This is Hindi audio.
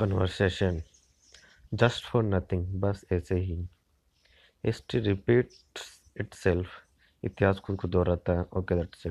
कन्वर्सेशन जस्ट फॉर नथिंग बस ऐसे ही। हिस्ट्री रिपीट्स इटसेल्फ इतिहास खुद को दोहराता है ओके दैट्स इट